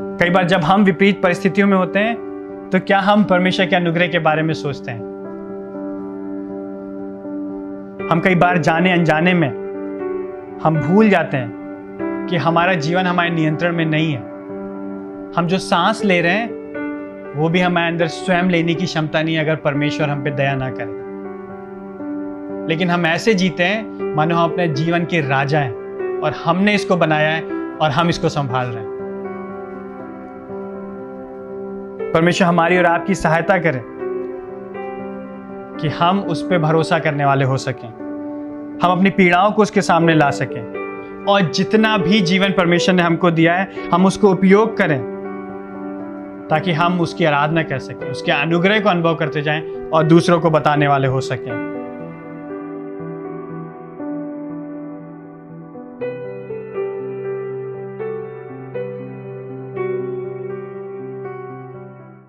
कई बार जब हम विपरीत परिस्थितियों में होते हैं तो क्या हम परमेश्वर के अनुग्रह के बारे में सोचते हैं? हम कई बार जाने अनजाने में हम भूल जाते हैं कि हमारा जीवन हमारे नियंत्रण में नहीं है। हम जो सांस ले रहे हैं, वो भी हमारे अंदर स्वयं लेने की क्षमता नहीं अगर परमेश्वर हम पे दया ना करे। लेकिन हम ऐसे जीते हैं, मानो हम अपने जीवन के राजा हैं और हमने इसको बनाया है और हम इसको संभाल रहे हैं। परमेश्वर हमारी और आपकी सहायता करें कि हम उस पर भरोसा करने वाले हो सकें। हम अपनी पीड़ाओं को उसके सामने ला सकें। और जितना भी जीवन परमेश्वर ने हमको दिया है, हम उसको उपयोग करें, ताकि हम उसकी आराधना कर सकें, उसके अनुग्रह को अनुभव करते जाएँ और दूसरों को बताने वाले हो सकें।